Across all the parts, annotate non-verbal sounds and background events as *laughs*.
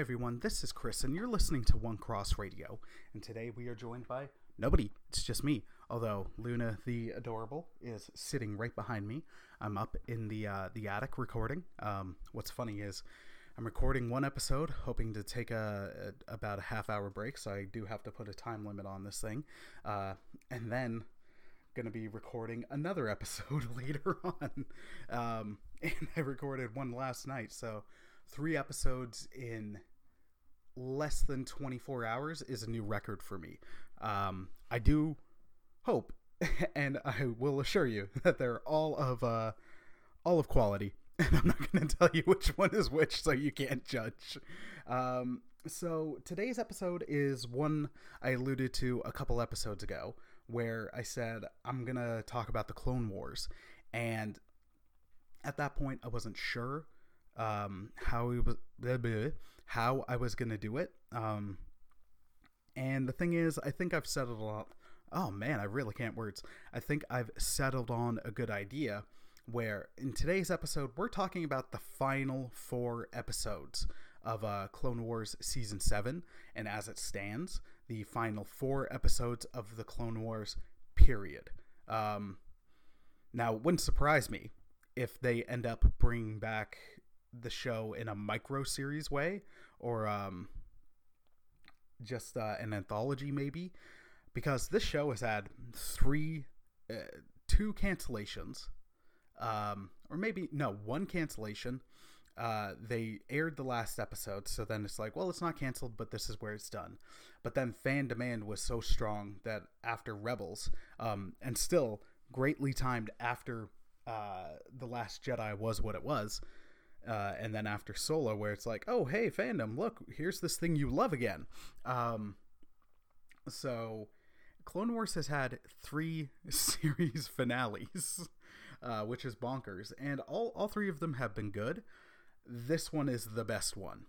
Everyone, this is Chris, and you're listening to One Cross Radio. And today we are joined by nobody. It's just me. Although Luna the adorable is sitting right behind me. I'm up in the uh, the attic recording. Um, what's funny is I'm recording one episode, hoping to take a, a, about a half hour break. So I do have to put a time limit on this thing, uh, and then going to be recording another *laughs* episode *laughs* later on. Um, *laughs* and I recorded one last night, so three episodes in less than 24 hours is a new record for me. Um, I do hope, *laughs* and I will assure you *laughs* that they're all of uh, all of quality. *laughs* And I'm not going to tell you which one is which, so you can't judge. Um, so today's episode is one I alluded to a couple episodes ago, where I said I'm going to talk about the Clone Wars, and at that point I wasn't sure um, how it was how I was gonna do it. Um, and the thing is, I think I've settled on. Oh man, I really can't words. I think I've settled on a good idea. Where in today's episode, we're talking about the final four episodes of uh, Clone Wars season seven, and as it stands, the final four episodes of the Clone Wars period. Um, now, it wouldn't surprise me if they end up bringing back the show in a micro series way or um, just uh, an anthology maybe because this show has had three uh, two cancellations um, or maybe no one cancellation. Uh, they aired the last episode so then it's like well it's not canceled but this is where it's done. But then fan demand was so strong that after rebels um, and still greatly timed after uh, the last jedi was what it was uh, and then after Solo, where it's like, oh hey fandom, look, here's this thing you love again. Um, so Clone Wars has had three *laughs* series finales, uh, which is bonkers, and all all three of them have been good. This one is the best one.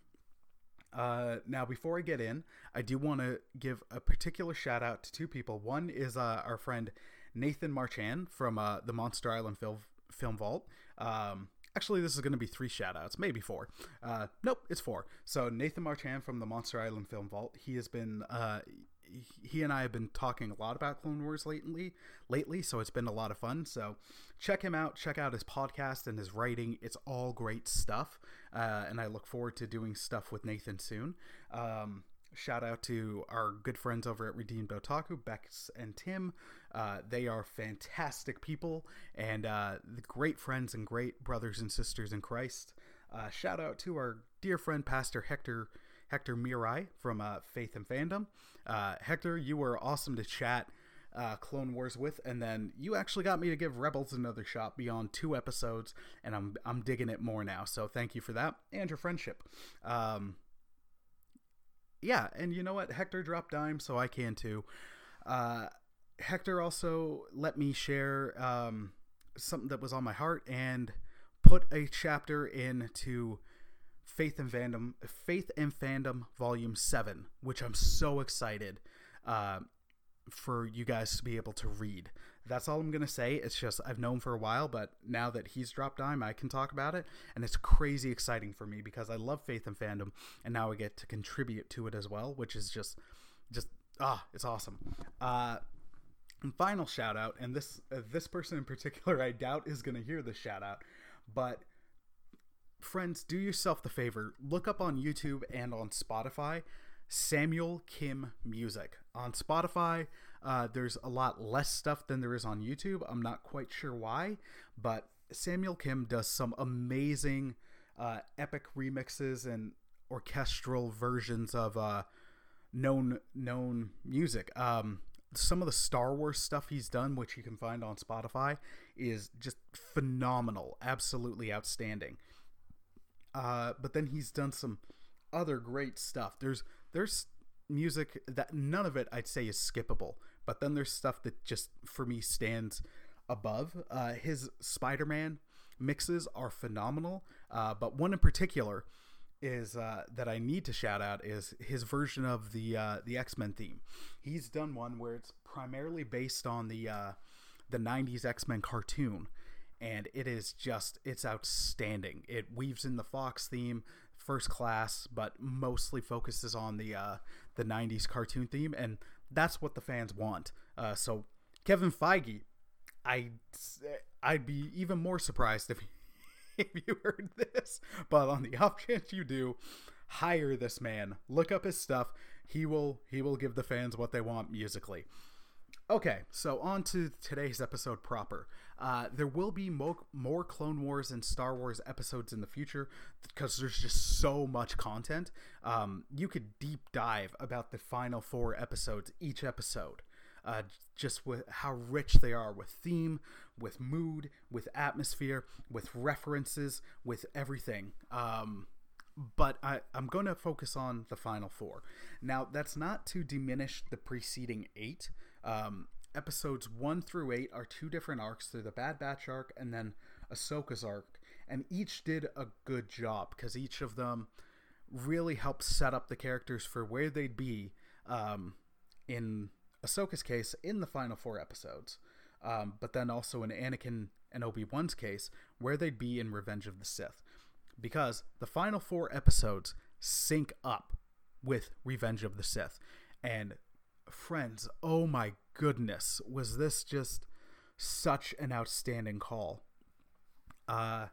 Uh, now, before I get in, I do want to give a particular shout out to two people. One is uh, our friend Nathan Marchand from uh, the Monster Island Film Film Vault. Um, Actually, this is going to be three shoutouts, maybe four. Uh, nope, it's four. So Nathan Marchand from the Monster Island Film Vault. He has been. Uh, he and I have been talking a lot about Clone Wars lately, lately, so it's been a lot of fun. So check him out. Check out his podcast and his writing. It's all great stuff, uh, and I look forward to doing stuff with Nathan soon. Um, shout out to our good friends over at Redeemed Otaku, Bex and Tim. Uh, they are fantastic people and uh, great friends and great brothers and sisters in Christ. Uh, shout out to our dear friend Pastor Hector Hector Miray from uh, Faith and Fandom. Uh, Hector, you were awesome to chat. Uh, Clone Wars with, and then you actually got me to give Rebels another shot beyond two episodes, and I'm I'm digging it more now. So thank you for that and your friendship. Um, yeah, and you know what? Hector dropped dime, so I can too. Uh, Hector also let me share um, something that was on my heart and put a chapter into Faith and Fandom, Faith and Fandom Volume Seven, which I'm so excited uh, for you guys to be able to read. That's all I'm gonna say. It's just I've known for a while, but now that he's dropped dime, I can talk about it, and it's crazy exciting for me because I love Faith and Fandom, and now I get to contribute to it as well, which is just, just ah, it's awesome. Uh, final shout out, and this uh, this person in particular, *laughs* I doubt is gonna hear this shout out, but friends, do yourself the favor, look up on YouTube and on Spotify Samuel Kim Music on Spotify. Uh, there's a lot less stuff than there is on YouTube. I'm not quite sure why, but Samuel Kim does some amazing uh, epic remixes and orchestral versions of uh, known known music. Um, some of the Star Wars stuff he's done, which you can find on Spotify, is just phenomenal, absolutely outstanding. Uh, but then he's done some other great stuff. There's there's music that none of it I'd say is skippable, but then there's stuff that just for me stands above. Uh, his Spider-Man mixes are phenomenal, uh, but one in particular is uh, that I need to shout out is his version of the uh, the X Men theme. He's done one where it's primarily based on the uh, the '90s X Men cartoon, and it is just it's outstanding. It weaves in the Fox theme, First Class, but mostly focuses on the uh, the '90s cartoon theme, and that's what the fans want. Uh, so Kevin Feige, I I'd be even more surprised if *laughs* if you heard this, but on the *laughs* off chance you do, hire this man. Look up his stuff. He will he will give the fans what they want musically. Okay, so on to today's episode proper. Uh, there will be mo- more Clone Wars and Star Wars episodes in the future because there's just so much content. Um, you could deep dive about the final four episodes each episode, uh, just with how rich they are with theme, with mood, with atmosphere, with references, with everything. Um, but I, I'm going to focus on the final four. Now, that's not to diminish the preceding eight. Um, episodes one through eight are two different arcs. Through the Bad Batch arc and then Ahsoka's arc, and each did a good job because each of them really helped set up the characters for where they'd be um, in Ahsoka's case in the final four episodes, um, but then also in Anakin and Obi Wan's case where they'd be in Revenge of the Sith, because the final four episodes sync up with Revenge of the Sith, and friends, oh my goodness, was this just such an outstanding call? Uh,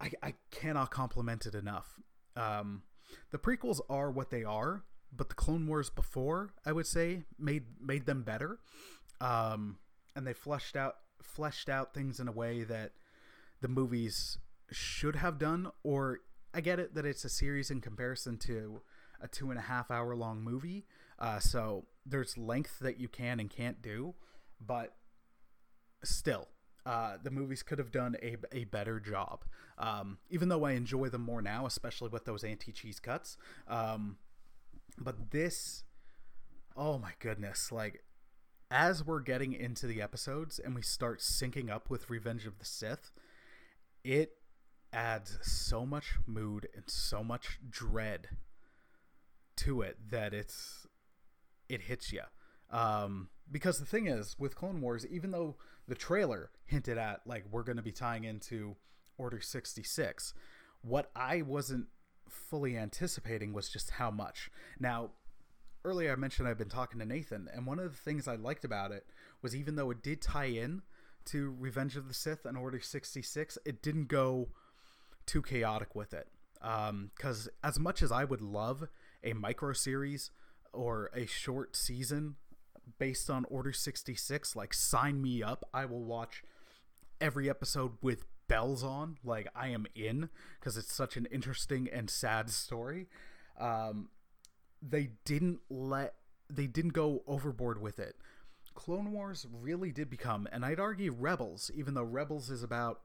I, I cannot compliment it enough. Um, the prequels are what they are, but the Clone Wars before, I would say, made made them better. Um, and they fleshed out fleshed out things in a way that the movies should have done. Or I get it that it's a series in comparison to a two and a half hour long movie, uh, so there's length that you can and can't do, but still, uh, the movies could have done a, a better job. Um, even though I enjoy them more now, especially with those anti cheese cuts. Um, but this, oh my goodness, like as we're getting into the episodes and we start syncing up with Revenge of the Sith, it adds so much mood and so much dread to it that it's it hits you. Um, because the thing is, with Clone Wars, even though the trailer hinted at like we're going to be tying into Order 66, what I wasn't fully anticipating was just how much. Now, earlier I mentioned I've been talking to Nathan, and one of the things I liked about it was even though it did tie in to Revenge of the Sith and Order 66, it didn't go too chaotic with it. Because um, as much as I would love a micro series or a short season based on Order 66, like sign me up. I will watch every episode with bells on. Like I am in because it's such an interesting and sad story. Um, they didn't let they didn't go overboard with it. Clone Wars really did become, and I'd argue Rebels, even though Rebels is about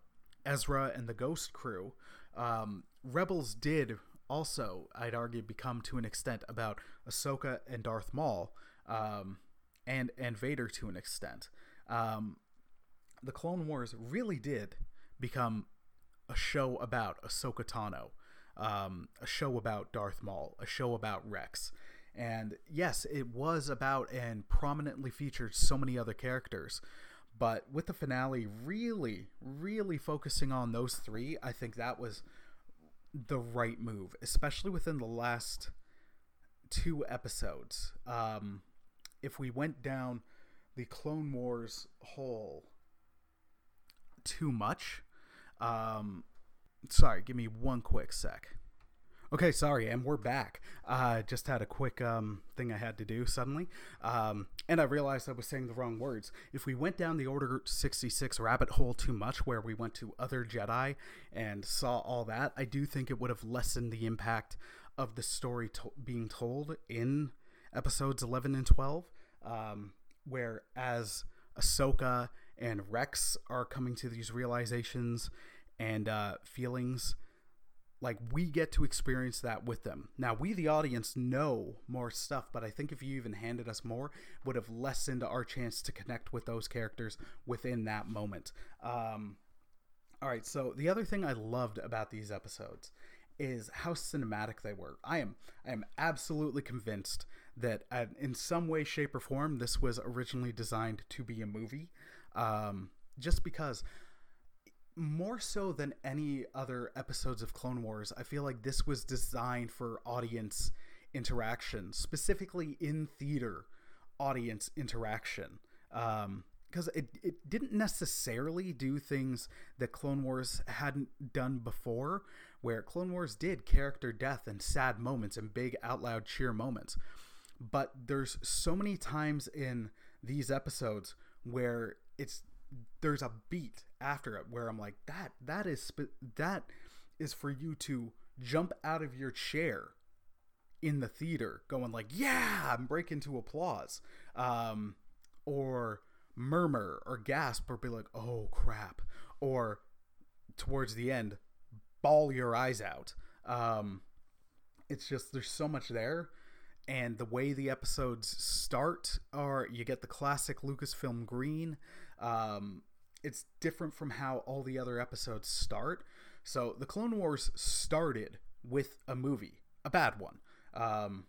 Ezra and the Ghost Crew, um, Rebels did also, I'd argue, become to an extent about Ahsoka and Darth Maul, um, and and Vader to an extent. Um, the Clone Wars really did become a show about Ahsoka Tano, um, a show about Darth Maul, a show about Rex. And yes, it was about and prominently featured so many other characters. But with the finale really, really focusing on those three, I think that was the right move, especially within the last two episodes. Um, if we went down the Clone Wars hole too much, um, sorry, give me one quick sec. Okay, sorry, and we're back. I uh, just had a quick um, thing I had to do suddenly, um, and I realized I was saying the wrong words. If we went down the Order 66 rabbit hole too much, where we went to other Jedi and saw all that, I do think it would have lessened the impact of the story to- being told in episodes 11 and 12, um, where as Ahsoka and Rex are coming to these realizations and uh, feelings like we get to experience that with them. Now we the audience know more stuff, but I think if you even handed us more, would have lessened our chance to connect with those characters within that moment. Um, all right, so the other thing I loved about these episodes is how cinematic they were. I am I am absolutely convinced that uh, in some way, shape, or form, this was originally designed to be a movie. Um, just because more so than any other episodes of Clone Wars, I feel like this was designed for audience interaction, specifically in theater audience interaction. Um, because it, it didn't necessarily do things that Clone Wars hadn't done before, where Clone Wars did character death and sad moments and big out loud cheer moments. But there's so many times in these episodes where it's there's a beat after it where I'm like that that is that is for you to jump out of your chair in the theater going like yeah and break into applause um, or murmur or gasp or be like oh crap or towards the end bawl your eyes out. Um, it's just there's so much there and the way the episodes start are you get the classic lucasfilm green um, it's different from how all the other episodes start. So the clone wars started with a movie a bad one. Um,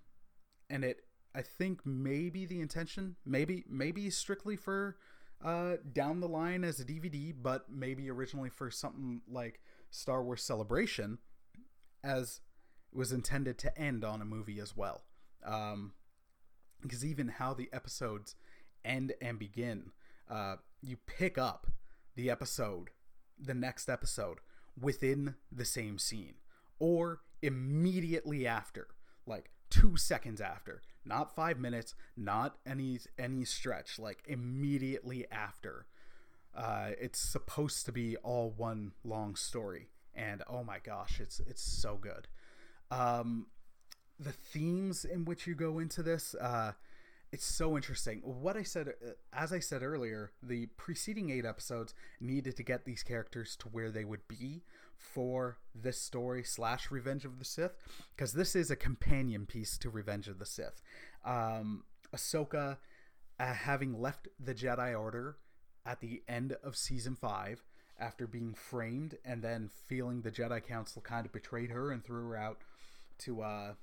and it i think maybe the intention maybe maybe strictly for uh, down the line as a dvd but maybe originally for something like star wars celebration as it was intended to end on a movie as well. Um, because even how the episodes end and begin, uh, you pick up the episode, the next episode, within the same scene or immediately after, like two seconds after, not five minutes, not any any stretch, like immediately after. Uh, it's supposed to be all one long story, and oh my gosh, it's it's so good. Um, the themes in which you go into this uh, it's so interesting. What i said uh, as i said earlier the preceding eight episodes needed to get these characters to where they would be for this story slash revenge of the sith because this is a companion piece to revenge of the sith. Um, ahsoka uh, having left the jedi order at the end of season five after being framed and then feeling the jedi council kind of betrayed her and threw her out to uh,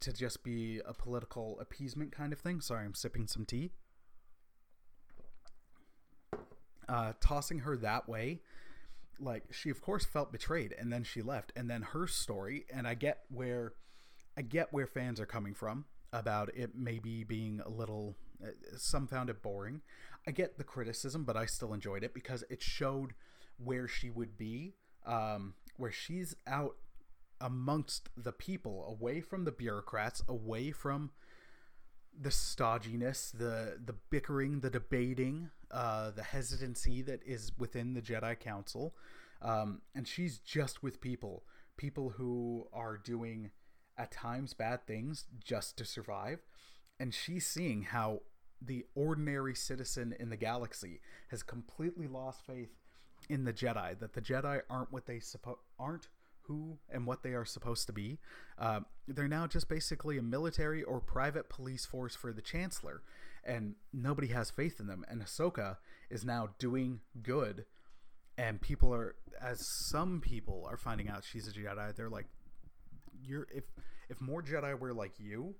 to just be a political appeasement kind of thing. Sorry, I'm sipping some tea. Uh, tossing her that way, like she of course felt betrayed, and then she left, and then her story, and I get where, I get where fans are coming from about it maybe being a little. Uh, some found it boring. I get the criticism, but I still enjoyed it because it showed where she would be, um, where she's out amongst the people, away from the bureaucrats, away from the stodginess, the the bickering, the debating, uh, the hesitancy that is within the Jedi Council, um, and she's just with people, people who are doing at times bad things just to survive, and she's seeing how the ordinary citizen in the galaxy has completely lost faith in the Jedi. That the Jedi aren't what they suppo- aren't who and what they are supposed to be. Uh, they're now just basically a military or private police force for the Chancellor, and nobody has faith in them. And Ahsoka is now doing good, and people are, as some people are finding out she's a Jedi, they're like, "You're if if more Jedi were like you,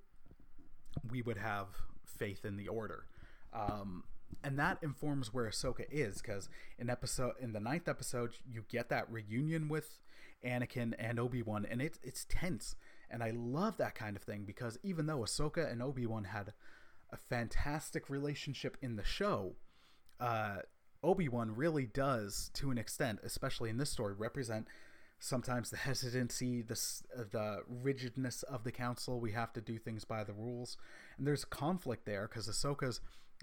we would have faith in the Order." Um, and that informs where Ahsoka is because in episode in the ninth episode you get that reunion with Anakin and Obi Wan, and it's it's tense, and I love that kind of thing because even though Ahsoka and Obi Wan had a fantastic relationship in the show, uh, Obi Wan really does, to an extent, especially in this story, represent sometimes the hesitancy, the the rigidness of the council. We have to do things by the rules, and there's conflict there because Ahsoka's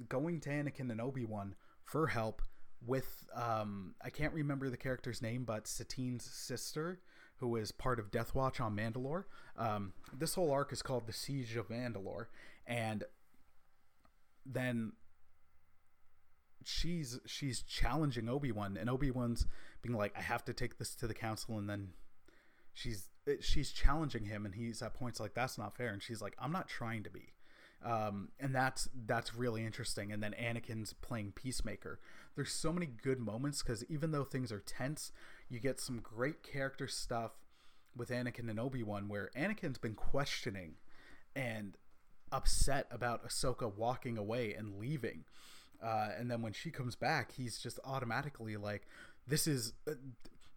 going to Anakin and Obi Wan for help with um, I can't remember the character's name, but Satine's sister, who is part of Death Watch on Mandalore. Um, this whole arc is called the Siege of Mandalore, and then she's she's challenging Obi Wan, and Obi Wan's being like, "I have to take this to the council," and then she's she's challenging him, and he's at points like, "That's not fair," and she's like, "I'm not trying to be." Um, and that's that's really interesting. And then Anakin's playing peacemaker. There's so many good moments because even though things are tense, you get some great character stuff with Anakin and Obi Wan, where Anakin's been questioning and upset about Ahsoka walking away and leaving. Uh, and then when she comes back, he's just automatically like, this is uh,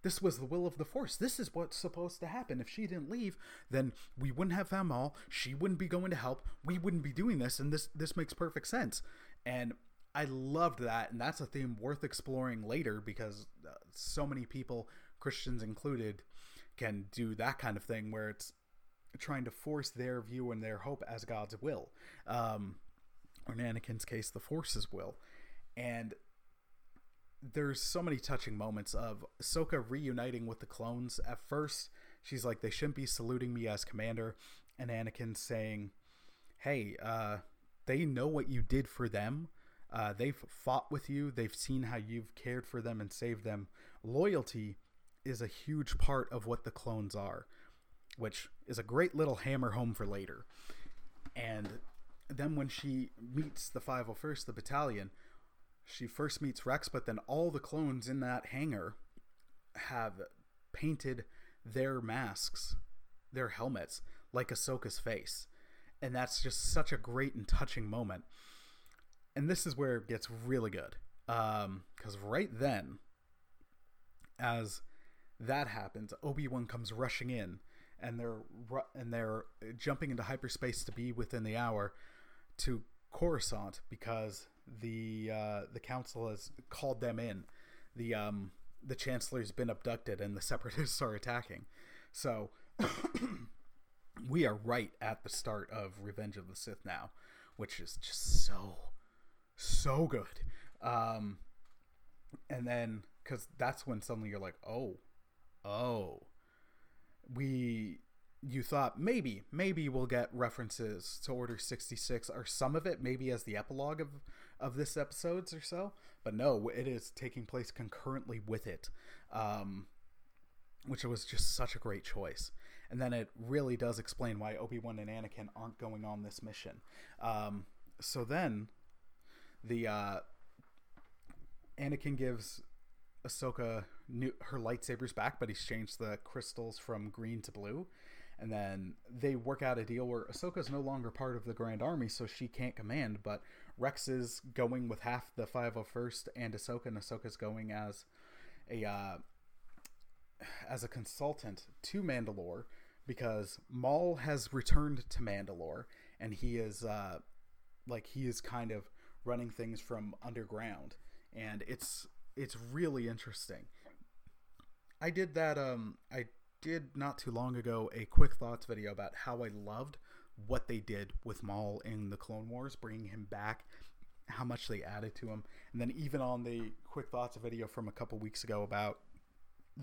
this was the will of the force. This is what's supposed to happen. If she didn't leave then we wouldn't have Maul she wouldn't be going to help. We wouldn't be doing this and this this makes perfect sense. And I loved that and that's a theme worth exploring later because uh, so many people Christians included can do that kind of thing where it's trying to force their view and their hope as God's will. Um, or in Anakin's case the force's will. And there's so many touching moments of Ahsoka reuniting with the clones. At first, she's like, they shouldn't be saluting me as commander. And Anakin saying, hey, uh, they know what you did for them. Uh, they've fought with you. They've seen how you've cared for them and saved them. Loyalty is a huge part of what the clones are, which is a great little hammer home for later. And then when she meets the 501st, the battalion, she first meets Rex, but then all the clones in that hangar have painted their masks, their helmets, like Ahsoka's face. And that's just such a great and touching moment. And this is where it gets really good. Because um, right then, as that happens, Obi Wan comes rushing in, and they're and they're jumping into hyperspace to be within the hour to Coruscant because the uh, the council has called them in. The um, the chancellor's been abducted and the *laughs* separatists are attacking. So *coughs* we are right at the start of Revenge of the Sith now, which is just so so good. Um, and then because that's when suddenly you're like, oh, oh, we you thought maybe maybe we'll get references to order 66 or some of it maybe as the epilogue of of this episodes or so but no it is taking place concurrently with it um, which was just such a great choice. And then it really does explain why obi-wan and anakin aren't going on this mission. Um, so then the uh, anakin gives ahsoka new, her lightsabers back but he's changed the crystals from green to blue and then they work out a deal where Ahsoka's no longer part of the Grand Army, so she can't command. But Rex is going with half the 501st and Ahsoka, and Ahsoka's going as a uh, as a consultant to Mandalore because Maul has returned to Mandalore, and he is uh, like he is kind of running things from underground, and it's it's really interesting. I did that. Um, I did not too long ago a quick thoughts video about how I loved what they did with Maul in the Clone Wars, bringing him back, how much they added to him, and then even on the quick thoughts video from a couple weeks ago about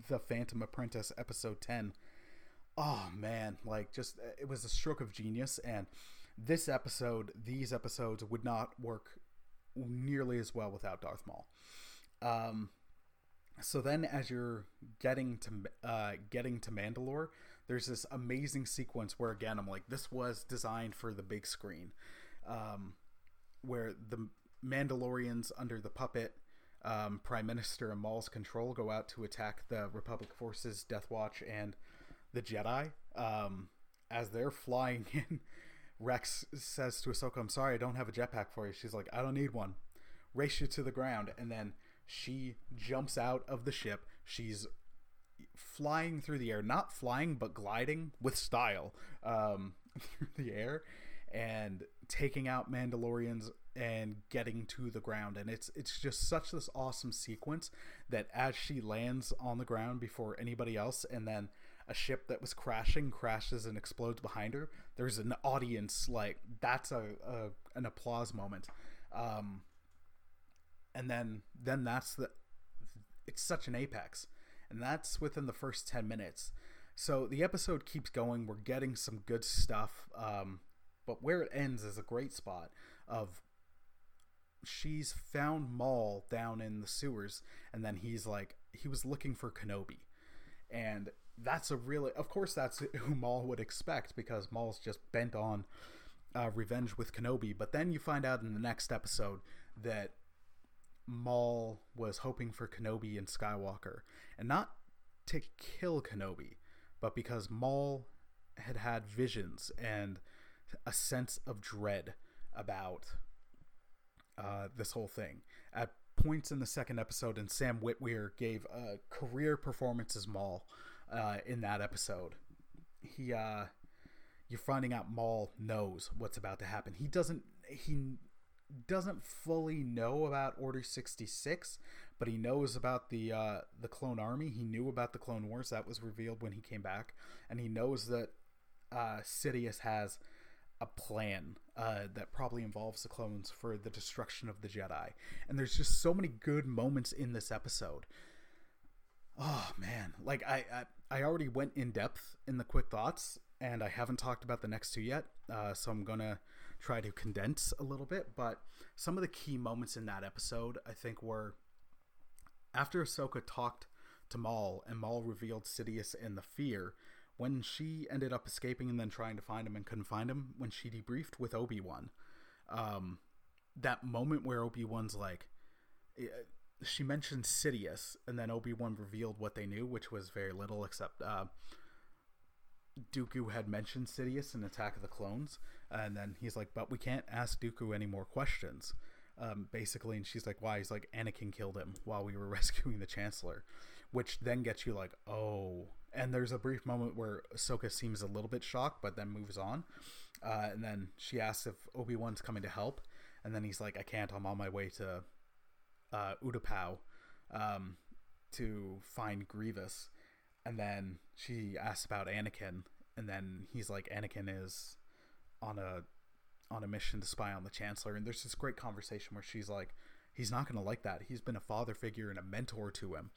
the Phantom Apprentice episode 10. Oh man, like just it was a stroke of genius and this episode, these episodes would not work nearly as well without Darth Maul. Um, so then as you're getting to uh, getting to Mandalore, there's this amazing sequence where again I'm like, this was designed for the big screen, um, where the Mandalorians under the puppet um, Prime Minister and Maul's control go out to attack the Republic forces, Death Watch, and the Jedi. Um, as they're flying in, Rex says to Ahsoka, "I'm sorry, I don't have a jetpack for you." She's like, "I don't need one." Race you to the ground, and then she jumps out of the ship. She's flying through the air, not flying, but gliding with style um, *laughs* through the air and taking out Mandalorians and getting to the ground. And it's it's just such this awesome sequence that as she lands on the ground before anybody else, and then a ship that was crashing crashes and explodes behind her, there's an audience like that's a, a an applause moment. Um, and then then that's the it's such an apex and that's within the first 10 minutes. So the episode keeps going. We're getting some good stuff um, but where it ends is a great spot of she's found Maul down in the sewers and then he's like he was looking for Kenobi. And that's a really of course that's *laughs* who Maul would expect because Maul's just bent on uh, revenge with Kenobi. But then you find out in the next episode that Maul was hoping for Kenobi and Skywalker, and not to kill Kenobi, but because Maul had had visions and a sense of dread about uh, this whole thing. At points in the second episode, and Sam Witwer gave a career performance as Maul uh, in that episode. He, uh, you're finding out Maul knows what's about to happen. He doesn't. He doesn't fully know about Order 66, but he knows about the uh, the clone army. He knew about the Clone Wars that was revealed when he came back, and he knows that uh, Sidious has a plan uh, that probably involves the clones for the destruction of the Jedi. And there's just so many good moments in this episode. Oh man, like I I, I already went in depth in the quick thoughts, and I haven't talked about the next two yet. Uh, so I'm gonna try to condense a little bit. But some of the key moments in that episode, I think, were after Ahsoka talked to Maul and Maul revealed Sidious and the fear when she ended up escaping and then trying to find him and couldn't find him when she debriefed with obi-wan um, that moment where obi-wan's like eh, she mentioned sidious and then obi-wan revealed what they knew which was very little except uh, dooku had mentioned sidious in attack of the clones and then he's like but we can't ask dooku any more questions um, basically and she's like why he's like anakin killed him while we were *laughs* rescuing the chancellor which then gets you like oh and there's a brief moment where Ahsoka seems a little bit shocked, but then moves on. Uh, and then she asks if Obi Wan's coming to help, and then he's like, "I can't. I'm on my way to uh, Utapau um, to find Grievous." And then she asks about Anakin, and then he's like, "Anakin is on a on a mission to spy on the Chancellor." And there's this great conversation where she's like, "He's not going to like that. He's been a father figure and a mentor to him."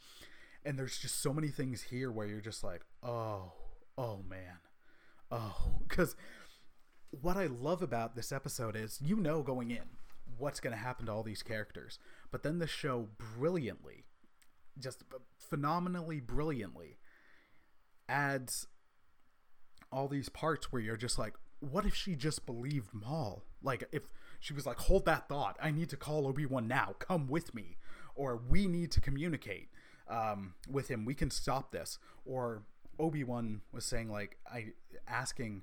and there's just so many things here where you're just like oh oh man oh *laughs* because what i love about this episode is you know going in what's going to happen to all these characters but then the show brilliantly just uh, phenomenally brilliantly adds all these parts where you're just like what if she just believed Maul? Like if she was like, "Hold that thought. I need to call Obi-Wan now. Come with me." Or we need to communicate um, with him. We can stop this. Or Obi Wan was saying like I asking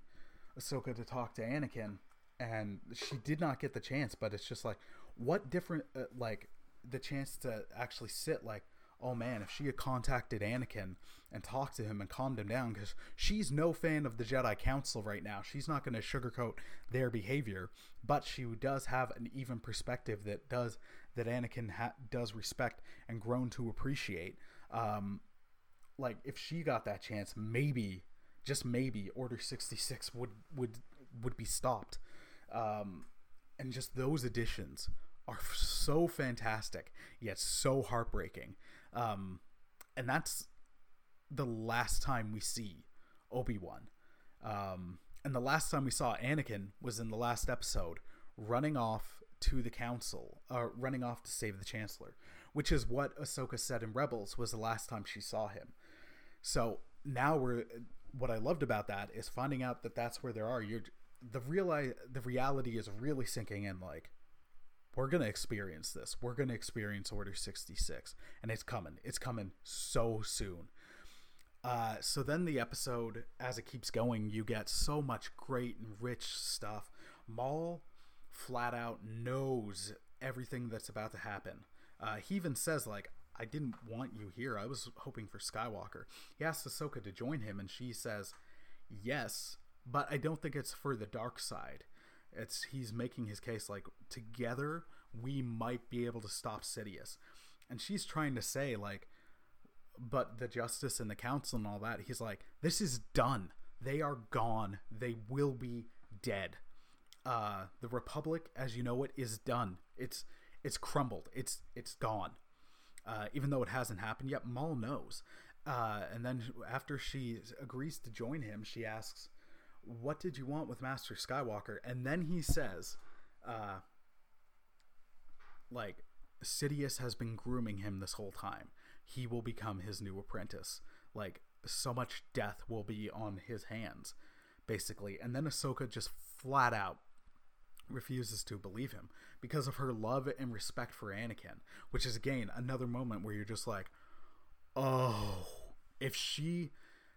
Ahsoka to talk to Anakin, and she did not get the chance. But it's just like what different uh, like the chance to actually sit like oh man, if she had contacted Anakin and talked to him and calmed him down, because she's no fan of the Jedi Council right now. She's not going to sugarcoat their behavior, but she does have an even perspective that does that Anakin ha- does respect and grown to appreciate. Um, like if she got that chance, maybe, just maybe, Order sixty six would would would be stopped. Um, and just those additions are so fantastic yet so heartbreaking. Um, and that's the last time we see Obi Wan. Um, and the last time we saw Anakin was in the last episode, running off to the council, uh, running off to save the Chancellor, which is what Ahsoka said in Rebels was the last time she saw him. So now we're what I loved about that is finding out that that's where there are. You're the real the reality is really sinking in. Like we're gonna experience this. We're gonna experience Order sixty six, and it's coming. It's coming so soon. Uh, so then the episode, as it keeps going, you get so much great and rich stuff. Maul flat out knows everything that's about to happen. Uh, he even says like, "I didn't want you here. I was hoping for Skywalker." He asks Ahsoka to join him, and she says, "Yes, but I don't think it's for the dark side." It's he's making his case like together we might be able to stop Sidious, and she's trying to say like, but the justice and the council and all that. He's like, this is done. They are gone. They will be dead uh, the republic as you know it is done. It's it's crumbled. It's it's gone. Uh, even though it hasn't happened yet, Maul knows. Uh, and then after she agrees to join him, she asks, "What did you want with Master Skywalker?" And then he says, uh, "Like Sidious has been grooming him this whole time. He will become his new apprentice. Like so much death will be on his hands." Basically, and then Ahsoka just flat out refuses to believe him because of her love and respect for Anakin, which is again another moment where you're just like, oh, if she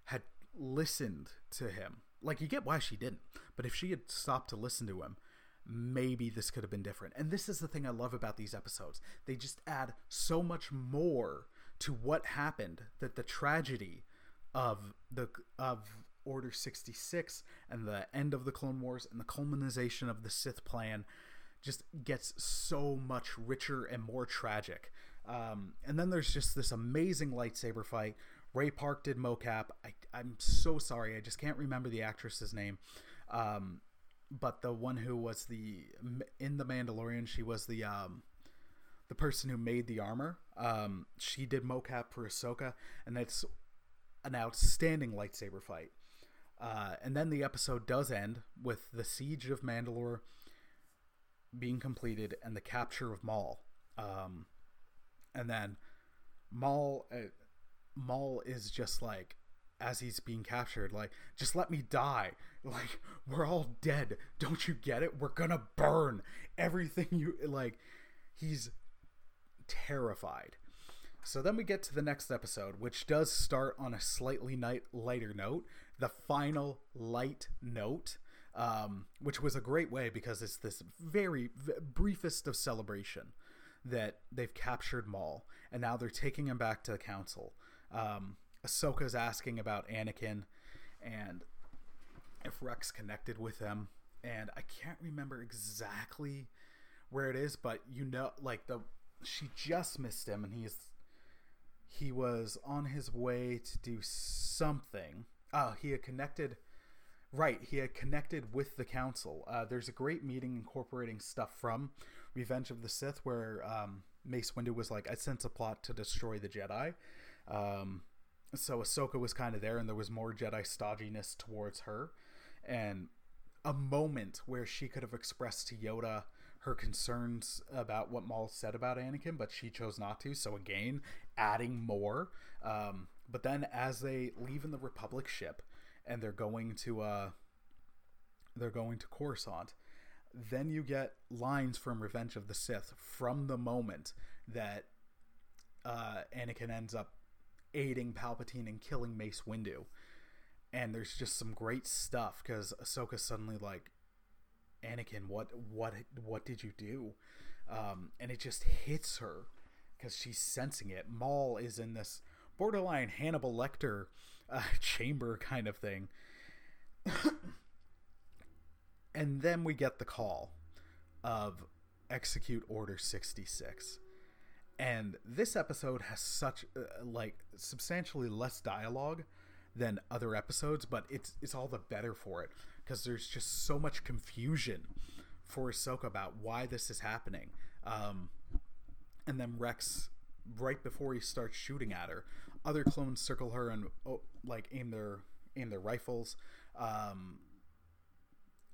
had listened to him, like you get why she didn't, but if she had stopped to listen to him, maybe this could have been different. And this is the thing I love about these episodes. They just add so much more to what happened that the tragedy of the of Order 66 and the end of the Clone Wars and the culmination of the Sith plan just gets so much richer and more tragic. Um, and then there's just this amazing lightsaber fight. Ray Park did mocap. I, I'm so sorry, I just can't remember the actress's name. Um, but the one who was the in the Mandalorian, she was the um, the person who made the armor. Um, she did mocap for Ahsoka, and it's an outstanding lightsaber fight. Uh, and then the episode does end with the siege of Mandalore being completed and the capture of Maul. Um, and then Maul, uh, Maul is just like, as he's being captured, like, just let me die. Like, we're all dead. Don't you get it? We're gonna burn everything you like. He's terrified. So then we get to the next episode, which does start on a slightly night, lighter note, the final light note, um, which was a great way because it's this very v- briefest of celebration that they've captured Maul, and now they're taking him back to the council. Um, Ahsoka's asking about Anakin, and if Rex connected with him, and I can't remember exactly where it is, but you know, like the she just missed him, and he's he was on his way to do something. Oh, he had connected. Right, he had connected with the council. Uh, there's a great meeting incorporating stuff from Revenge of the Sith where um, Mace Windu was like, "I sense a plot to destroy the Jedi." Um, so Ahsoka was kind of there, and there was more Jedi stodginess towards her, and a moment where she could have expressed to Yoda her concerns about what Maul said about Anakin, but she chose not to. So again, adding more. Um, but then as they leave in the Republic ship and they're going to uh, they're going to Coruscant, then you get lines from Revenge of the Sith from the moment that uh, Anakin ends up aiding Palpatine and killing Mace Windu. And there's just some great stuff because Ahsoka's suddenly like, Anakin, what what what did you do? Um, and it just hits her because she's sensing it. Maul is in this borderline Hannibal Lecter uh, *laughs* chamber kind of thing. *coughs* and then we get the call of execute order 66 and this episode has such uh, like substantially less dialogue than other episodes but it's it's all the better for it because there's just so much confusion for Ahsoka about why this is happening. Um, and then Rex right before he starts shooting at her other clones circle her and oh, like aim their aim their rifles. Um,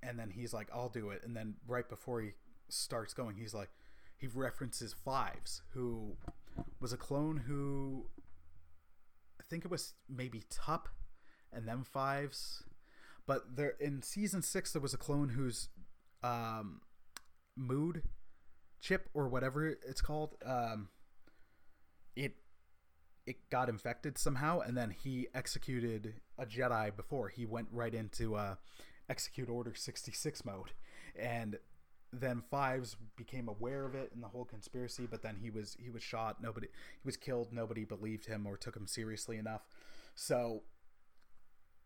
and then he's like I'll do it. And then right before he starts going he's like he references Fives who was a clone who I think it was maybe Tup and them Fives. But there in season 6 there was a clone whose um, mood chip or whatever it's called um, it it got infected somehow and then he executed a jedi before. He went right into uh, execute order 66 mode. And then fives became aware of it and the whole conspiracy but then he was he was shot. Nobody he was killed. Nobody believed him or took him seriously enough. So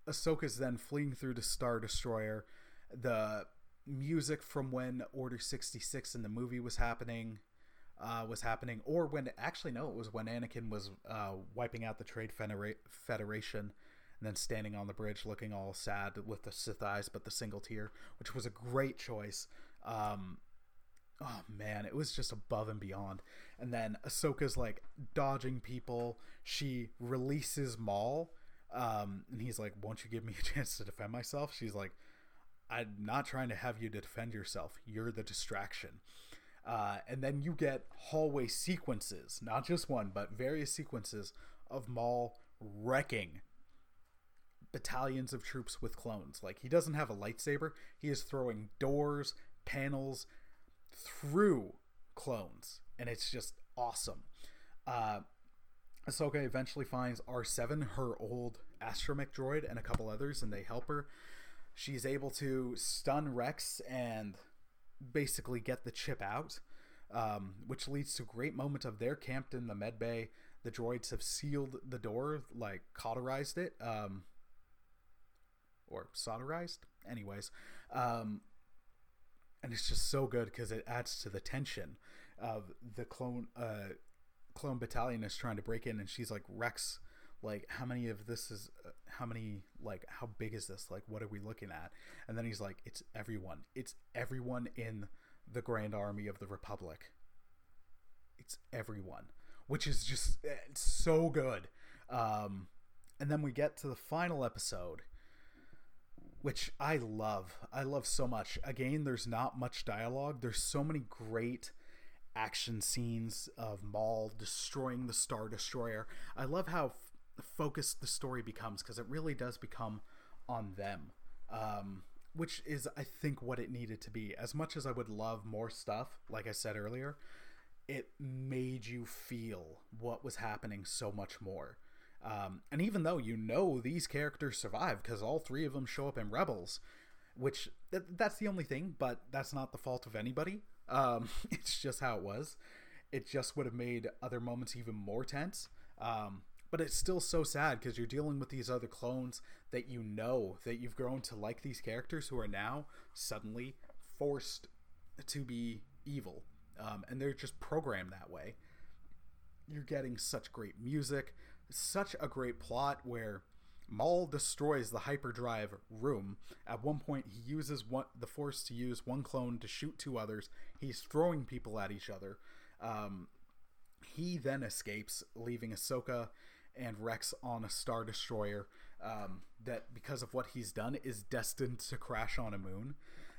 ahsoka's then fleeing through the star destroyer. The music from when Order 66 in the movie was happening uh, was happening, or when actually no, it was when Anakin was uh, wiping out the Trade Federa- Federation and then standing on the bridge looking all sad with the Sith eyes, but the single tear, which was a great choice. Um, oh man, it was just above and beyond. And then Ahsoka's like dodging people. She releases Maul, um, and he's like, "Won't you give me a *laughs* chance to defend myself?" She's like, I'm not trying to have you defend yourself. You're the distraction. Uh, and then you get hallway sequences, not just one, but various sequences of Maul wrecking battalions of troops with clones. Like, he doesn't have a lightsaber, he is throwing doors, panels through clones. And it's just awesome. Uh, Ahsoka eventually finds R7, her old astromech droid, and a couple others, and they help her she's able to stun Rex and basically get the chip out, um, which leads to great moment of they're camped in the med bay. The droids have sealed the door, like cauterized it, um, or solderized. Anyways, um, and it's just so good because it adds to the tension of the clone uh, clone battalion is trying to break in, and she's like Rex. Like how many of this is uh, how many like how big is this? Like what are we looking at? And then he's like it's everyone. It's everyone in the grand army of the republic. It's everyone which is just it's so good. Um and then we get to the final episode which I love. I love so much. Again, there's not much dialogue. There's so many great action scenes of Maul destroying the Star Destroyer. I love how f- focused the story becomes because it really does become on them. Um, which is, I think, what it needed to be. As much as I would love more stuff, like I said earlier, it made you feel what was happening so much more. Um, and even though you know these characters survive because all three of them show up in Rebels, which th- that's the only thing, but that's not the fault of anybody. Um, *laughs* it's just how it was. It just would have made other moments even more tense. Um, but it's still so sad because you're dealing with these other clones that you know that you've grown to like these characters who are now suddenly forced to be evil. Um, and they're just programmed that way. You're getting such great music such a great plot where Maul destroys the hyperdrive room. At one point, he uses one, the Force to use one clone to shoot two others. He's throwing people at each other. Um, he then escapes, leaving Ahsoka and Rex on a Star Destroyer um, that, because of what he's done, is destined to crash on a moon.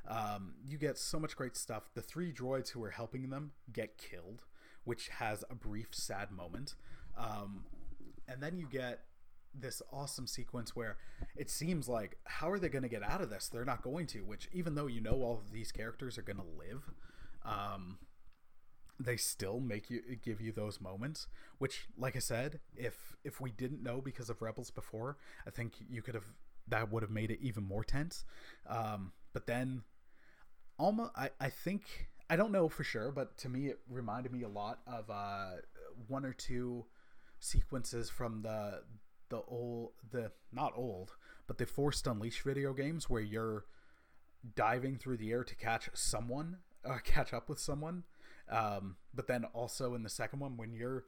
Um, you get so much great stuff. The three droids who are helping them get killed, which has a brief sad moment. Um, and then you get this awesome sequence where it seems like how are they going to get out of this? They're not going to which even though you know all of these characters are going to live um, they still make you give you those moments which like i said if if we didn't know because of rebels before i think you could have that would have made it even more tense. Um, but then almost I, I think i don't know for sure but to me it reminded me a lot of uh, one or two sequences from the the old the not old but the Force Unleashed video games where you're diving through the air to catch someone uh, *laughs* catch up with someone. Um, but then also in the second one when you're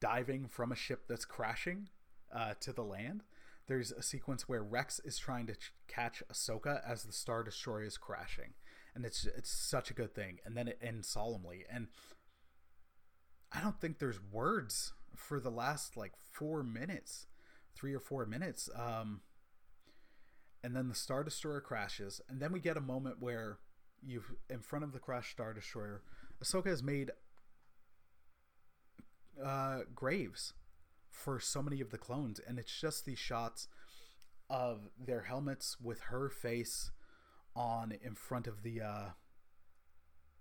diving from a ship that's crashing uh, to the land there's a sequence where Rex is trying to ch- catch Ahsoka as the Star Destroyer is crashing, and it's it's such a good thing. And then it ends solemnly, and I don't think there's words for the last like four minutes, three or four minutes. Um, and then the Star Destroyer crashes, and then we get a moment where you've in front of the crash Star Destroyer, Ahsoka has made uh, graves for so many of the clones, and it's just these shots of their helmets with her face on in front of the uh,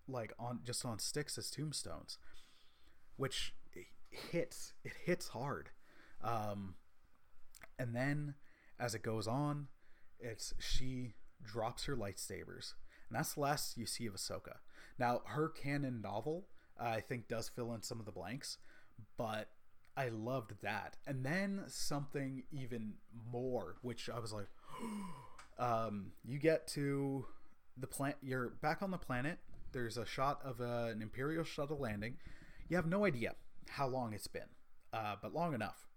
like on just on sticks as tombstones, which hits it hits hard. Um, and then as it goes on it's she drops her lightsabers. And that's the last you see of Ahsoka. Now her canon novel uh, I think does fill in some of the blanks but I loved that. And then something even more which I was like *gasps* um, you get to the plant you're back on the planet. There's a shot of an imperial shuttle landing. You have no idea how long it's been, uh, but long enough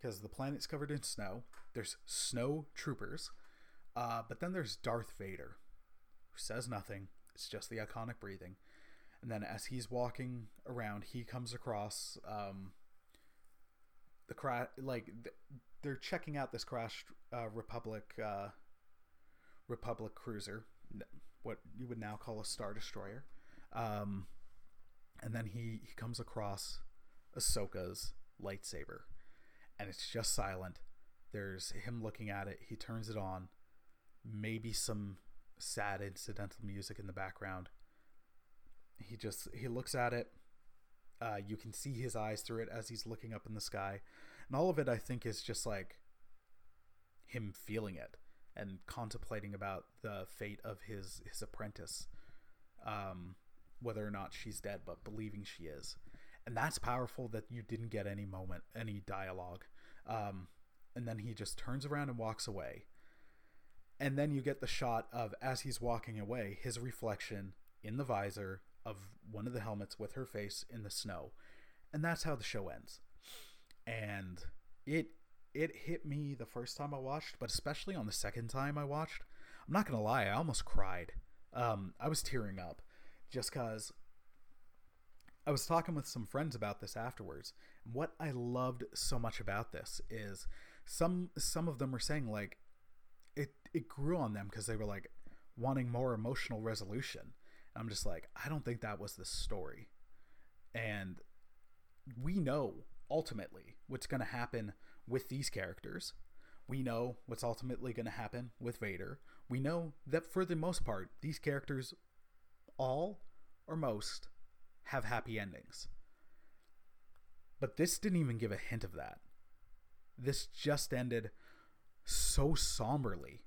because the planet's covered in snow. There's snow troopers, uh, but then there's Darth Vader, who says nothing. It's just the iconic breathing. And then as he's walking around, he comes across um, the crash. Like they're checking out this crashed uh, Republic uh, Republic cruiser, what you would now call a Star Destroyer. Um, and then he, he comes across Ahsoka's lightsaber, and it's just silent. There's him looking at it. He turns it on. Maybe some sad incidental music in the background. He just he looks at it. Uh, you can see his eyes through it as he's looking up in the sky, and all of it I think is just like him feeling it and contemplating about the fate of his his apprentice. um, whether or not she's dead, but believing she is. And that's powerful that you didn't get any moment, any dialogue. Um, and then he just turns around and walks away. And then you get the shot of, as he's walking away, his reflection in the visor of one of the helmets with her face in the snow. And that's how the show ends. And it it hit me the first time I watched, but especially on the second time I watched. I'm not gonna lie, I almost cried. Um, I was tearing up just because I was talking with some friends about this afterwards. And what I loved so much about this is some some of them were saying like it it grew on them because they were like wanting more emotional resolution. And I'm just like, I don't think that was the story. And we know ultimately what's going to happen with these characters. We know what's ultimately going to happen with Vader. We know that for the most part, these characters all or most have happy endings. But this didn't even give a hint of that. This just ended so somberly.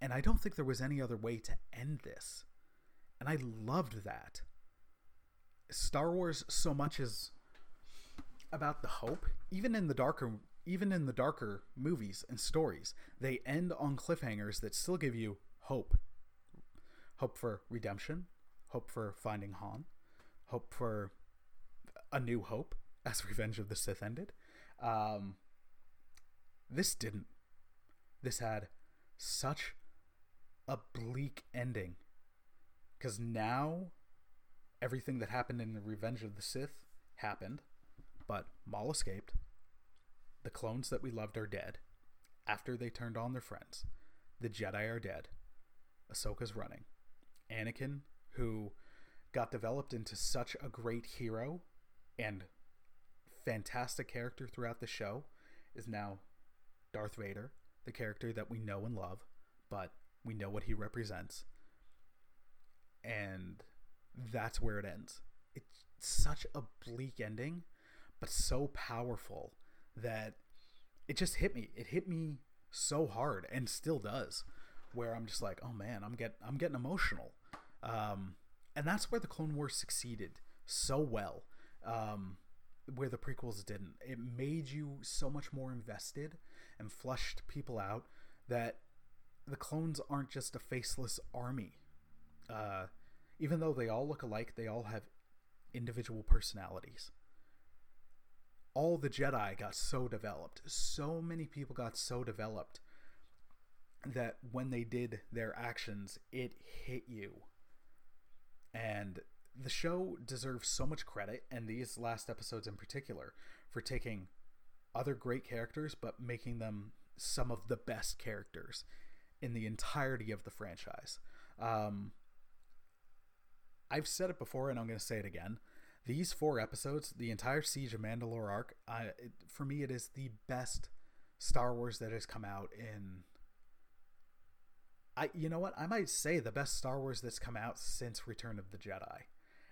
And I don't think there was any other way to end this. And I loved that. Star Wars so much is about the hope, even in the darker even in the darker movies and stories, they end on cliffhangers that still give you hope. Hope for redemption, hope for finding Han, hope for a new hope as Revenge of the Sith ended. Um, this didn't. This had such a bleak ending. Because now everything that happened in Revenge of the Sith happened, but Maul escaped. The clones that we loved are dead. After they turned on their friends, the Jedi are dead. Ahsoka's running. Anakin, who got developed into such a great hero and fantastic character throughout the show, is now Darth Vader, the character that we know and love, but we know what he represents. And that's where it ends. It's such a bleak ending, but so powerful that it just hit me. It hit me so hard and still does where I'm just like, "Oh man, I'm get I'm getting emotional." Um, and that's where the Clone Wars succeeded so well. Um, where the prequels didn't. It made you so much more invested and flushed people out that the clones aren't just a faceless army. Uh, even though they all look alike, they all have individual personalities all the Jedi got so developed. So many people got so developed that when they did their actions, it hit you. And the show deserves so much credit, and these last episodes in particular, for taking other great characters but making them some of the best characters in the entirety of the franchise. Um, I've said it before, and I'm going to say it again these four episodes, the entire Siege of Mandalore arc, it, for me, it is the best Star Wars that has come out in. I, you know what? I might say the best Star Wars that's come out since Return of the Jedi,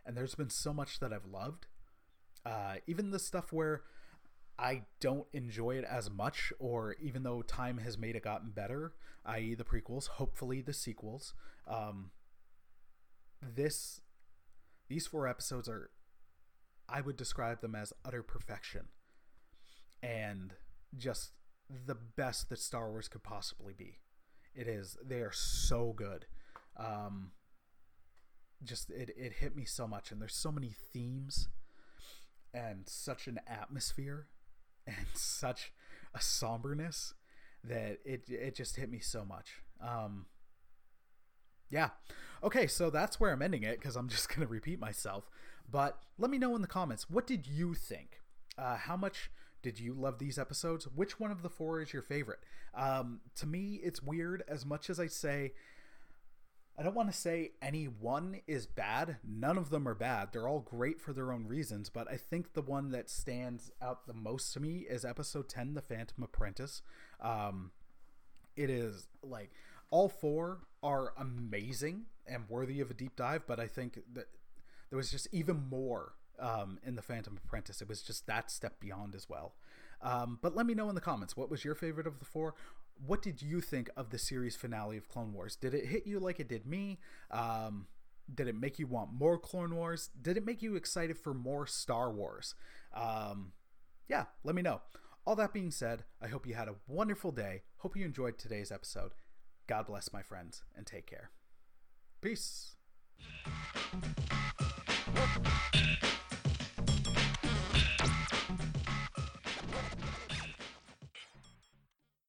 and there's been so much that I've loved. Uh, even the stuff where I don't enjoy it as much, or even though time has made it gotten better, i.e., the prequels, hopefully the sequels. Um, this, these four episodes are I would describe them as utter perfection and just the best that Star Wars could possibly be. It is. They are so good. Um, just it, it hit me so much, and there's so many themes and such an atmosphere and *laughs* such a somberness that it it just hit me so much. Um, yeah. Okay, so that's where I'm ending it because I'm just *laughs* going to repeat myself. But let me know in the comments what did you think? Uh, how much did you love these episodes? Which one of the four is your favorite? Um, to me, it's weird. As much as I say, I don't want to say any one is bad. None of them are bad. They're all great for their own reasons. But I think the one that stands out the most to me is episode 10, The Phantom Apprentice. Um, it is like all four are amazing and worthy of a deep dive, but I think that there was just even more um, in The Phantom Apprentice. It was just that step beyond as well. Um, but let me know in the comments what was your favorite of the four? What did you think of the series finale of Clone Wars? Did it hit you like it did me? Um, did it make you want more Clone Wars? Did it make you excited for more Star Wars? Um, yeah, let me know. All that being said, I hope you had a wonderful day. Hope you enjoyed today's episode. God bless, my friends, and take care. Peace.